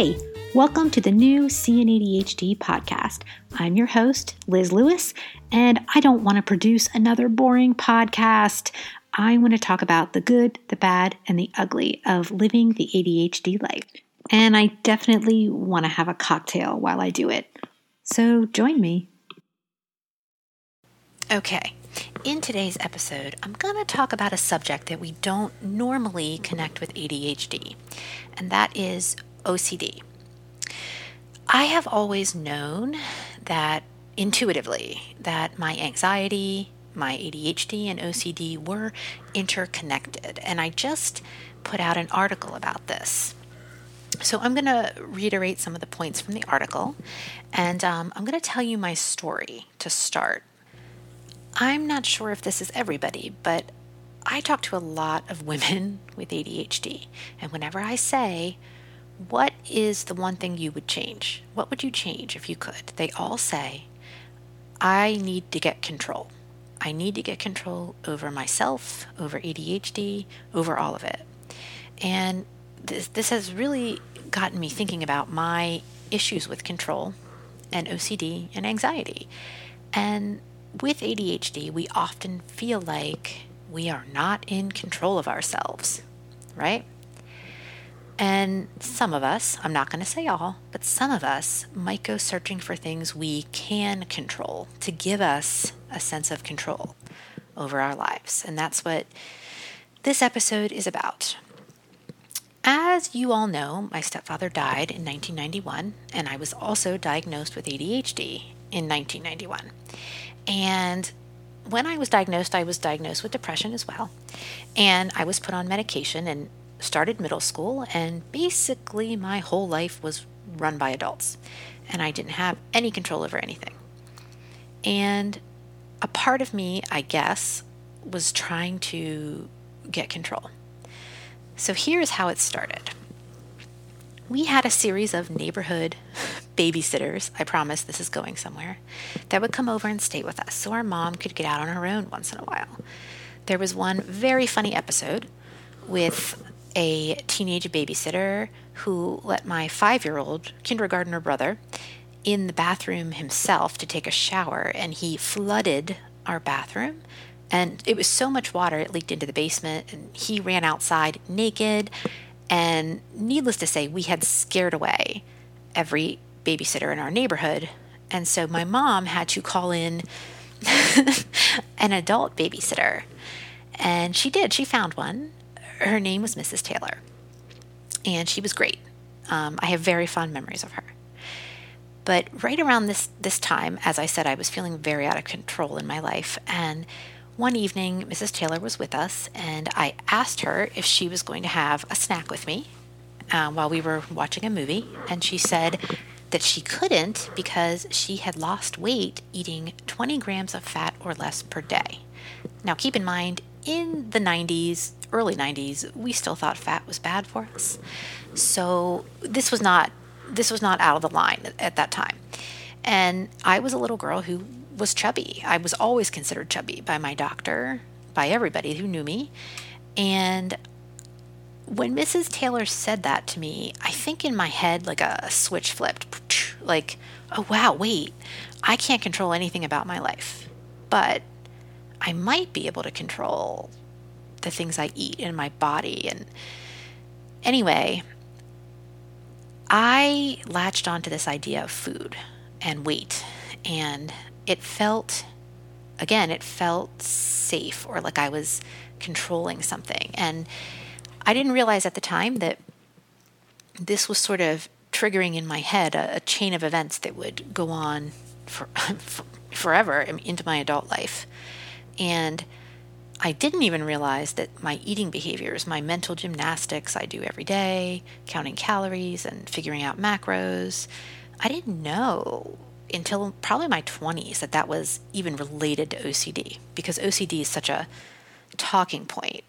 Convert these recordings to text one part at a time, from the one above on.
Hey, welcome to the new CNADHD podcast. I'm your host, Liz Lewis, and I don't want to produce another boring podcast. I want to talk about the good, the bad, and the ugly of living the ADHD life. And I definitely want to have a cocktail while I do it. So join me. Okay, in today's episode, I'm going to talk about a subject that we don't normally connect with ADHD, and that is OCD. I have always known that intuitively that my anxiety, my ADHD, and OCD were interconnected, and I just put out an article about this. So, I'm going to reiterate some of the points from the article, and um, I'm going to tell you my story to start. I'm not sure if this is everybody, but I talk to a lot of women with ADHD, and whenever I say, what is the one thing you would change? What would you change if you could? They all say, I need to get control. I need to get control over myself, over ADHD, over all of it. And this, this has really gotten me thinking about my issues with control and OCD and anxiety. And with ADHD, we often feel like we are not in control of ourselves, right? And some of us, I'm not going to say all, but some of us might go searching for things we can control to give us a sense of control over our lives. And that's what this episode is about. As you all know, my stepfather died in 1991, and I was also diagnosed with ADHD in 1991. And when I was diagnosed, I was diagnosed with depression as well. And I was put on medication, and started middle school, and basically my whole life was run by adults, and I didn't have any control over anything. And a part of me, I guess, was trying to get control. So here's how it started. We had a series of neighborhood babysitters, I promise this is going somewhere, that would come over and stay with us so our mom could get out on her own once in a while. There was one very funny episode with a teenage babysitter who let my five year old kindergartner brother in the bathroom himself to take a shower, and he flooded our bathroom. And it was so much water, it leaked into the basement, and he ran outside naked. And needless to say, we had scared away every babysitter in our neighborhood. And so my mom had to call in an adult babysitter. And she did. She found one her name was Mrs. Taylor, and she was great. Um, I have very fond memories of her. But right around this this time, as I said, I was feeling very out of control in my life, and one evening, Mrs. Taylor was with us, and I asked her if she was going to have a snack with me uh, while we were watching a movie, and she said that she couldn't because she had lost weight eating 20 grams of fat or less per day. Now, keep in mind, in the 90s, early 90s, we still thought fat was bad for us. So this was not this was not out of the line at that time. And I was a little girl who was chubby. I was always considered chubby by my doctor, by everybody who knew me. And when Mrs. Taylor said that to me, I think in my head like a switch flipped. Like, oh wow, wait, I can't control anything about my life. But I might be able to control the things I eat in my body. And anyway, I latched onto this idea of food and weight, and it felt, again, it felt safe or like I was controlling something. And I didn't realize at the time that this was sort of triggering in my head a, a chain of events that would go on for, for forever into my adult life. And I didn't even realize that my eating behaviors, my mental gymnastics I do every day, counting calories and figuring out macros, I didn't know until probably my 20s that that was even related to OCD because OCD is such a talking point.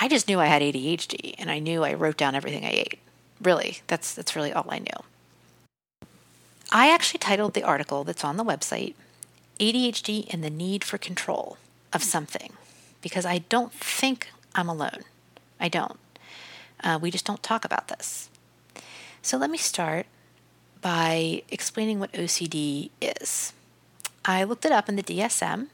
I just knew I had ADHD and I knew I wrote down everything I ate. Really, that's that's really all I knew. I actually titled the article that's on the website ADHD and the Need for Control of Something because I don't think I'm alone. I don't. Uh, we just don't talk about this. So let me start by explaining what OCD is. I looked it up in the DSM,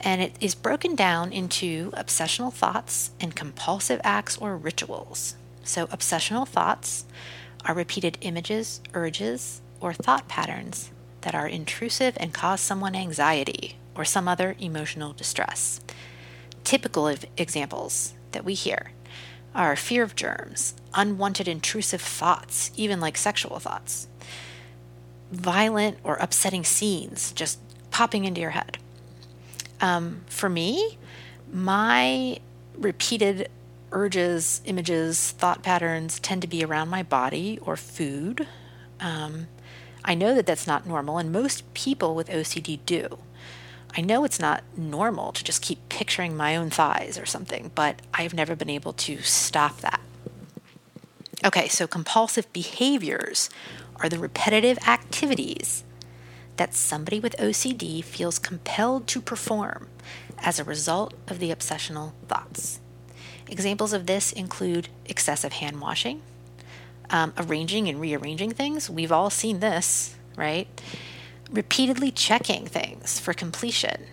and it is broken down into obsessional thoughts and compulsive acts or rituals. So, obsessional thoughts are repeated images, urges, or thought patterns that are intrusive and cause someone anxiety or some other emotional distress. Typical examples that we hear are fear of germs, unwanted intrusive thoughts, even like sexual thoughts, violent or upsetting scenes just popping into your head. Um, for me, my repeated urges, images, thought patterns tend to be around my body or food. Um, I know that that's not normal, and most people with OCD do. I know it's not normal to just keep picturing my own thighs or something, but I've never been able to stop that. Okay, so compulsive behaviors are the repetitive activities that somebody with OCD feels compelled to perform as a result of the obsessional thoughts. Examples of this include excessive hand washing, um, arranging and rearranging things. We've all seen this, right? Repeatedly checking things for completion.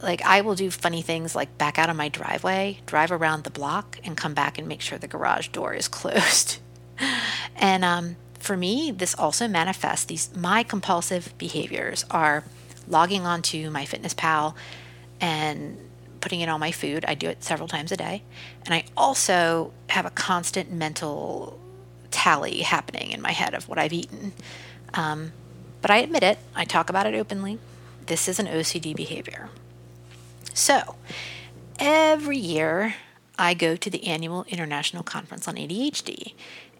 Like, I will do funny things like back out of my driveway, drive around the block, and come back and make sure the garage door is closed. and um, for me, this also manifests these my compulsive behaviors are logging onto MyFitnessPal and putting in all my food. I do it several times a day. And I also have a constant mental tally happening in my head of what I've eaten. Um, but I admit it, I talk about it openly. This is an OCD behavior. So, every year I go to the annual International Conference on ADHD,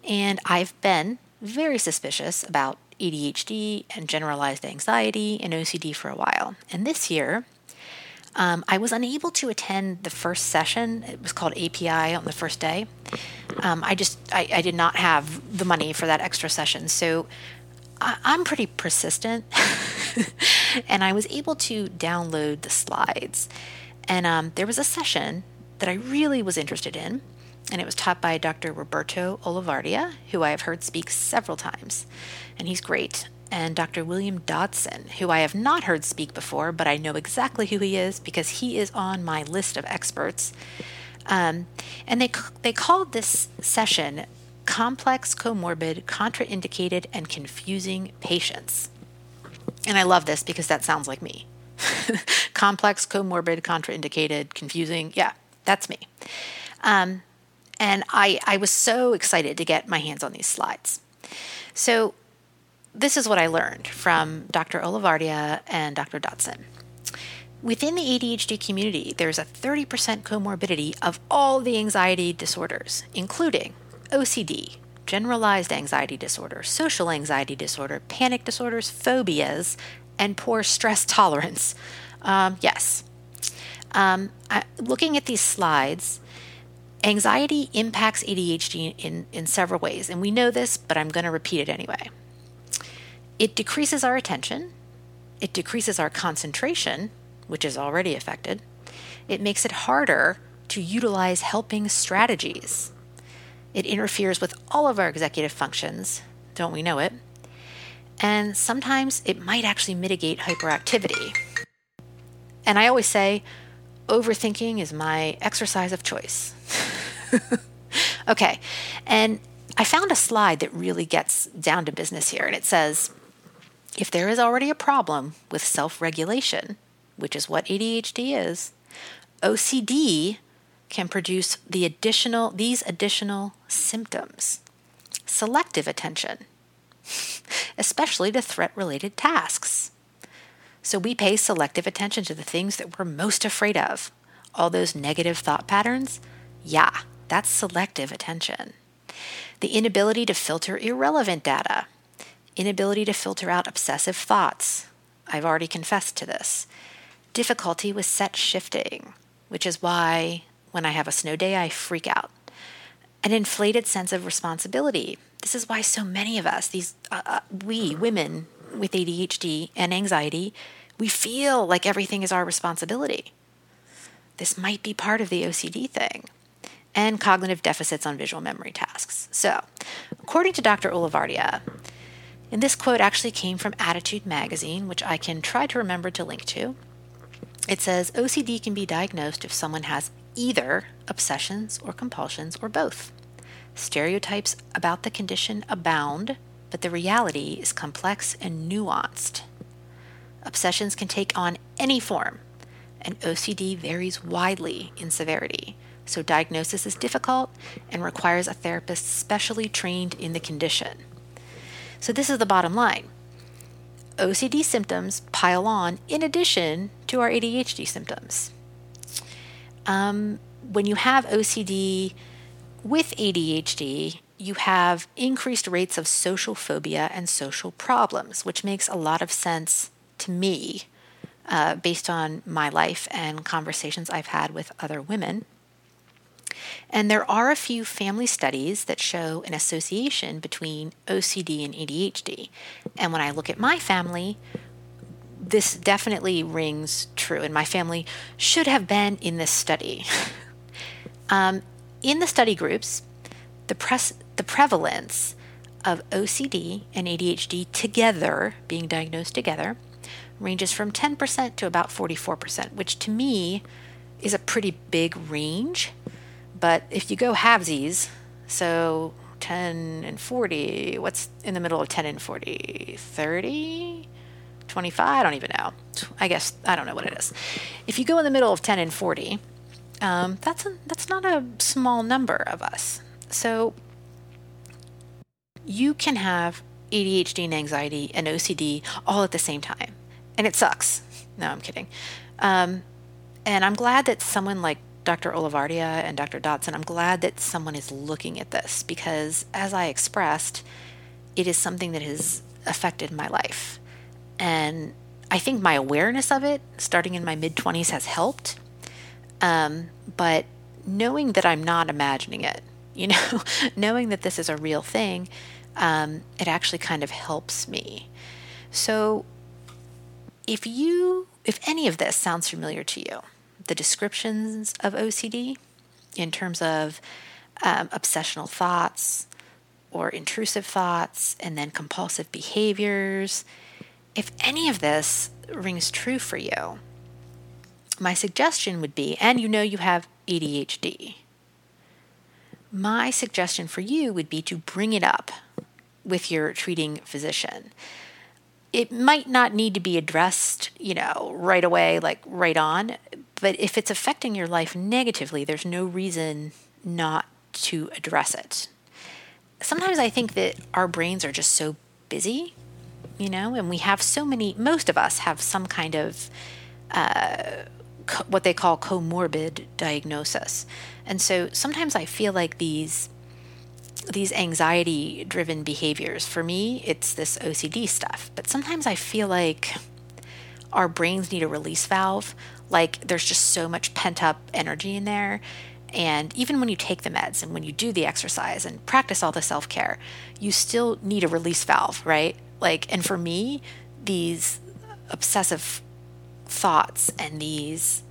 and I've been very suspicious about ADHD and generalized anxiety and OCD for a while. And this year, um, I was unable to attend the first session. It was called API on the first day. Um, I just I, I, did not have the money for that extra session, so I, I'm pretty persistent, and I was able to download the slides. And um, there was a session that I really was interested in, and it was taught by Dr. Roberto Olivardia, who I have heard speak several times, and he's great and Dr. William Dodson, who I have not heard speak before, but I know exactly who he is because he is on my list of experts. Um, and they, they called this session Complex, Comorbid, Contraindicated, and Confusing Patients. And I love this because that sounds like me. Complex, comorbid, contraindicated, confusing. Yeah, that's me. Um, and I, I was so excited to get my hands on these slides. So, this is what I learned from Dr. Olivardia and Dr. Dodson. Within the ADHD community, there's a 30% comorbidity of all the anxiety disorders, including OCD, generalized anxiety disorder, social anxiety disorder, panic disorders, phobias, and poor stress tolerance. Um, yes. Um, I, looking at these slides, anxiety impacts ADHD in, in several ways, and we know this, but I'm going to repeat it anyway. It decreases our attention, it decreases our concentration, which is already affected. It makes it harder to utilize helping strategies. It interferes with all of our executive functions, don't we know it? And sometimes it might actually mitigate hyperactivity. And I always say, overthinking is my exercise of choice. okay, and I found a slide that really gets down to business here, and it says, if there is already a problem with self regulation, which is what ADHD is, OCD can produce the additional these additional symptoms. Selective attention, especially to threat-related tasks. So we pay selective attention to the things that we're most afraid of. All those negative thought patterns, yeah, that's selective attention. The inability to filter irrelevant data, inability to filter out obsessive thoughts. I've already confessed to this. Difficulty with set shifting, which is why when I have a snow day, I freak out. An inflated sense of responsibility. This is why so many of us, these uh, uh we women with ADHD and anxiety, we feel like everything is our responsibility. This might be part of the OCD thing. and cognitive deficits on visual memory tasks. So, according to Dr. Olivardia, and this quote actually came from ADDitude Magazine, which I can try to remember to link to. It says OCD can be diagnosed if someone has either obsessions or compulsions or both. Stereotypes about the condition abound, but the reality is complex and nuanced. Obsessions can take on any form, and OCD varies widely in severity, so diagnosis is difficult and requires a therapist specially trained in the condition. So, this is the bottom line OCD symptoms pile on in addition to our ADHD symptoms. Um, when you have OCD with ADHD, you have increased rates of social phobia and social problems, which makes a lot of sense to me uh, based on my life and conversations I've had with other women. And there are a few family studies that show an association between OCD and ADHD. And when I look at my family, this definitely rings true. And my family should have been in this study. um, in the study groups, the, pres- the prevalence of OCD and ADHD together, being diagnosed together, ranges from 10% to about 44%, which to me is a pretty big range. But if you go halvesies, so 10 and 40, what's in the middle of 10 and 40? 30? 25? I don't even know. I guess, I don't know what it is. If you go in the middle of 10 and 40, um, that's, a, that's not a small number of us. So you can have ADHD and anxiety and OCD all at the same time. And it sucks. No, I'm kidding. Um, and I'm glad that someone like Dr. Olivardia and Dr. Dodson, I'm glad that someone is looking at this because, as I expressed, it is something that has affected my life. And I think my awareness of it, starting in my mid 20s, has helped. Um, but knowing that I'm not imagining it, you know, knowing that this is a real thing, um, it actually kind of helps me. So, if you, if any of this sounds familiar to you, the descriptions of OCD in terms of um, obsessional thoughts or intrusive thoughts and then compulsive behaviors. If any of this rings true for you, my suggestion would be, and you know you have ADHD, my suggestion for you would be to bring it up with your treating physician. It might not need to be addressed, you know, right away, like right on, but if it's affecting your life negatively, there's no reason not to address it. Sometimes I think that our brains are just so busy, you know, and we have so many, most of us have some kind of uh, co- what they call comorbid diagnosis. And so sometimes I feel like these these anxiety driven behaviors for me it's this OCD stuff but sometimes I feel like our brains need a release valve like there's just so much pent up energy in there. And even when you take the meds and when you do the exercise and practice all the self care, you still need a release valve, right? Like, and for me, these obsessive thoughts and these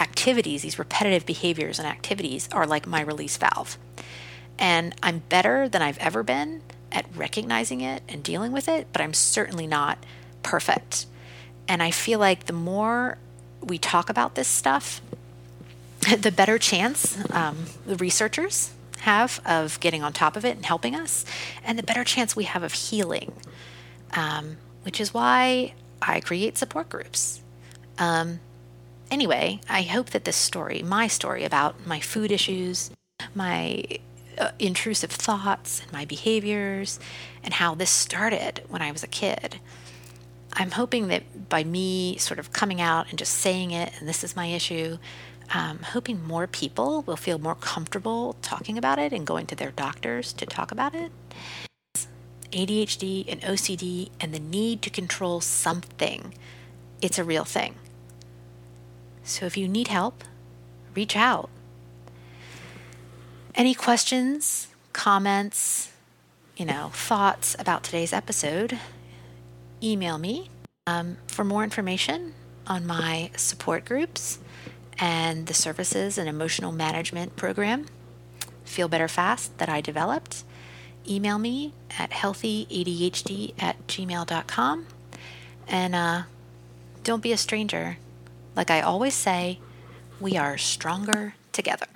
activities, these repetitive behaviors and activities are like my release valve. And I'm better than I've ever been at recognizing it and dealing with it, but I'm certainly not perfect. And I feel like the more we talk about this stuff, the better chance um, the researchers have of getting on top of it and helping us, and the better chance we have of healing, um, which is why I create support groups. Um, anyway, I hope that this story, my story about my food issues, my uh, intrusive thoughts, and my behaviors, and how this started when I was a kid, I'm hoping that by me sort of coming out and just saying it, and this is my issue, um, hoping more people will feel more comfortable talking about it and going to their doctors to talk about it. ADHD and OCD and the need to control something, it's a real thing. So if you need help, reach out. Any questions, comments, you know, thoughts about today's episode, email me um, for more information on my support groups and the services and emotional management program. Feel Better Fast that I developed, email me at healthyadhd at gmail.com. And uh, don't be a stranger. Like I always say, we are stronger together.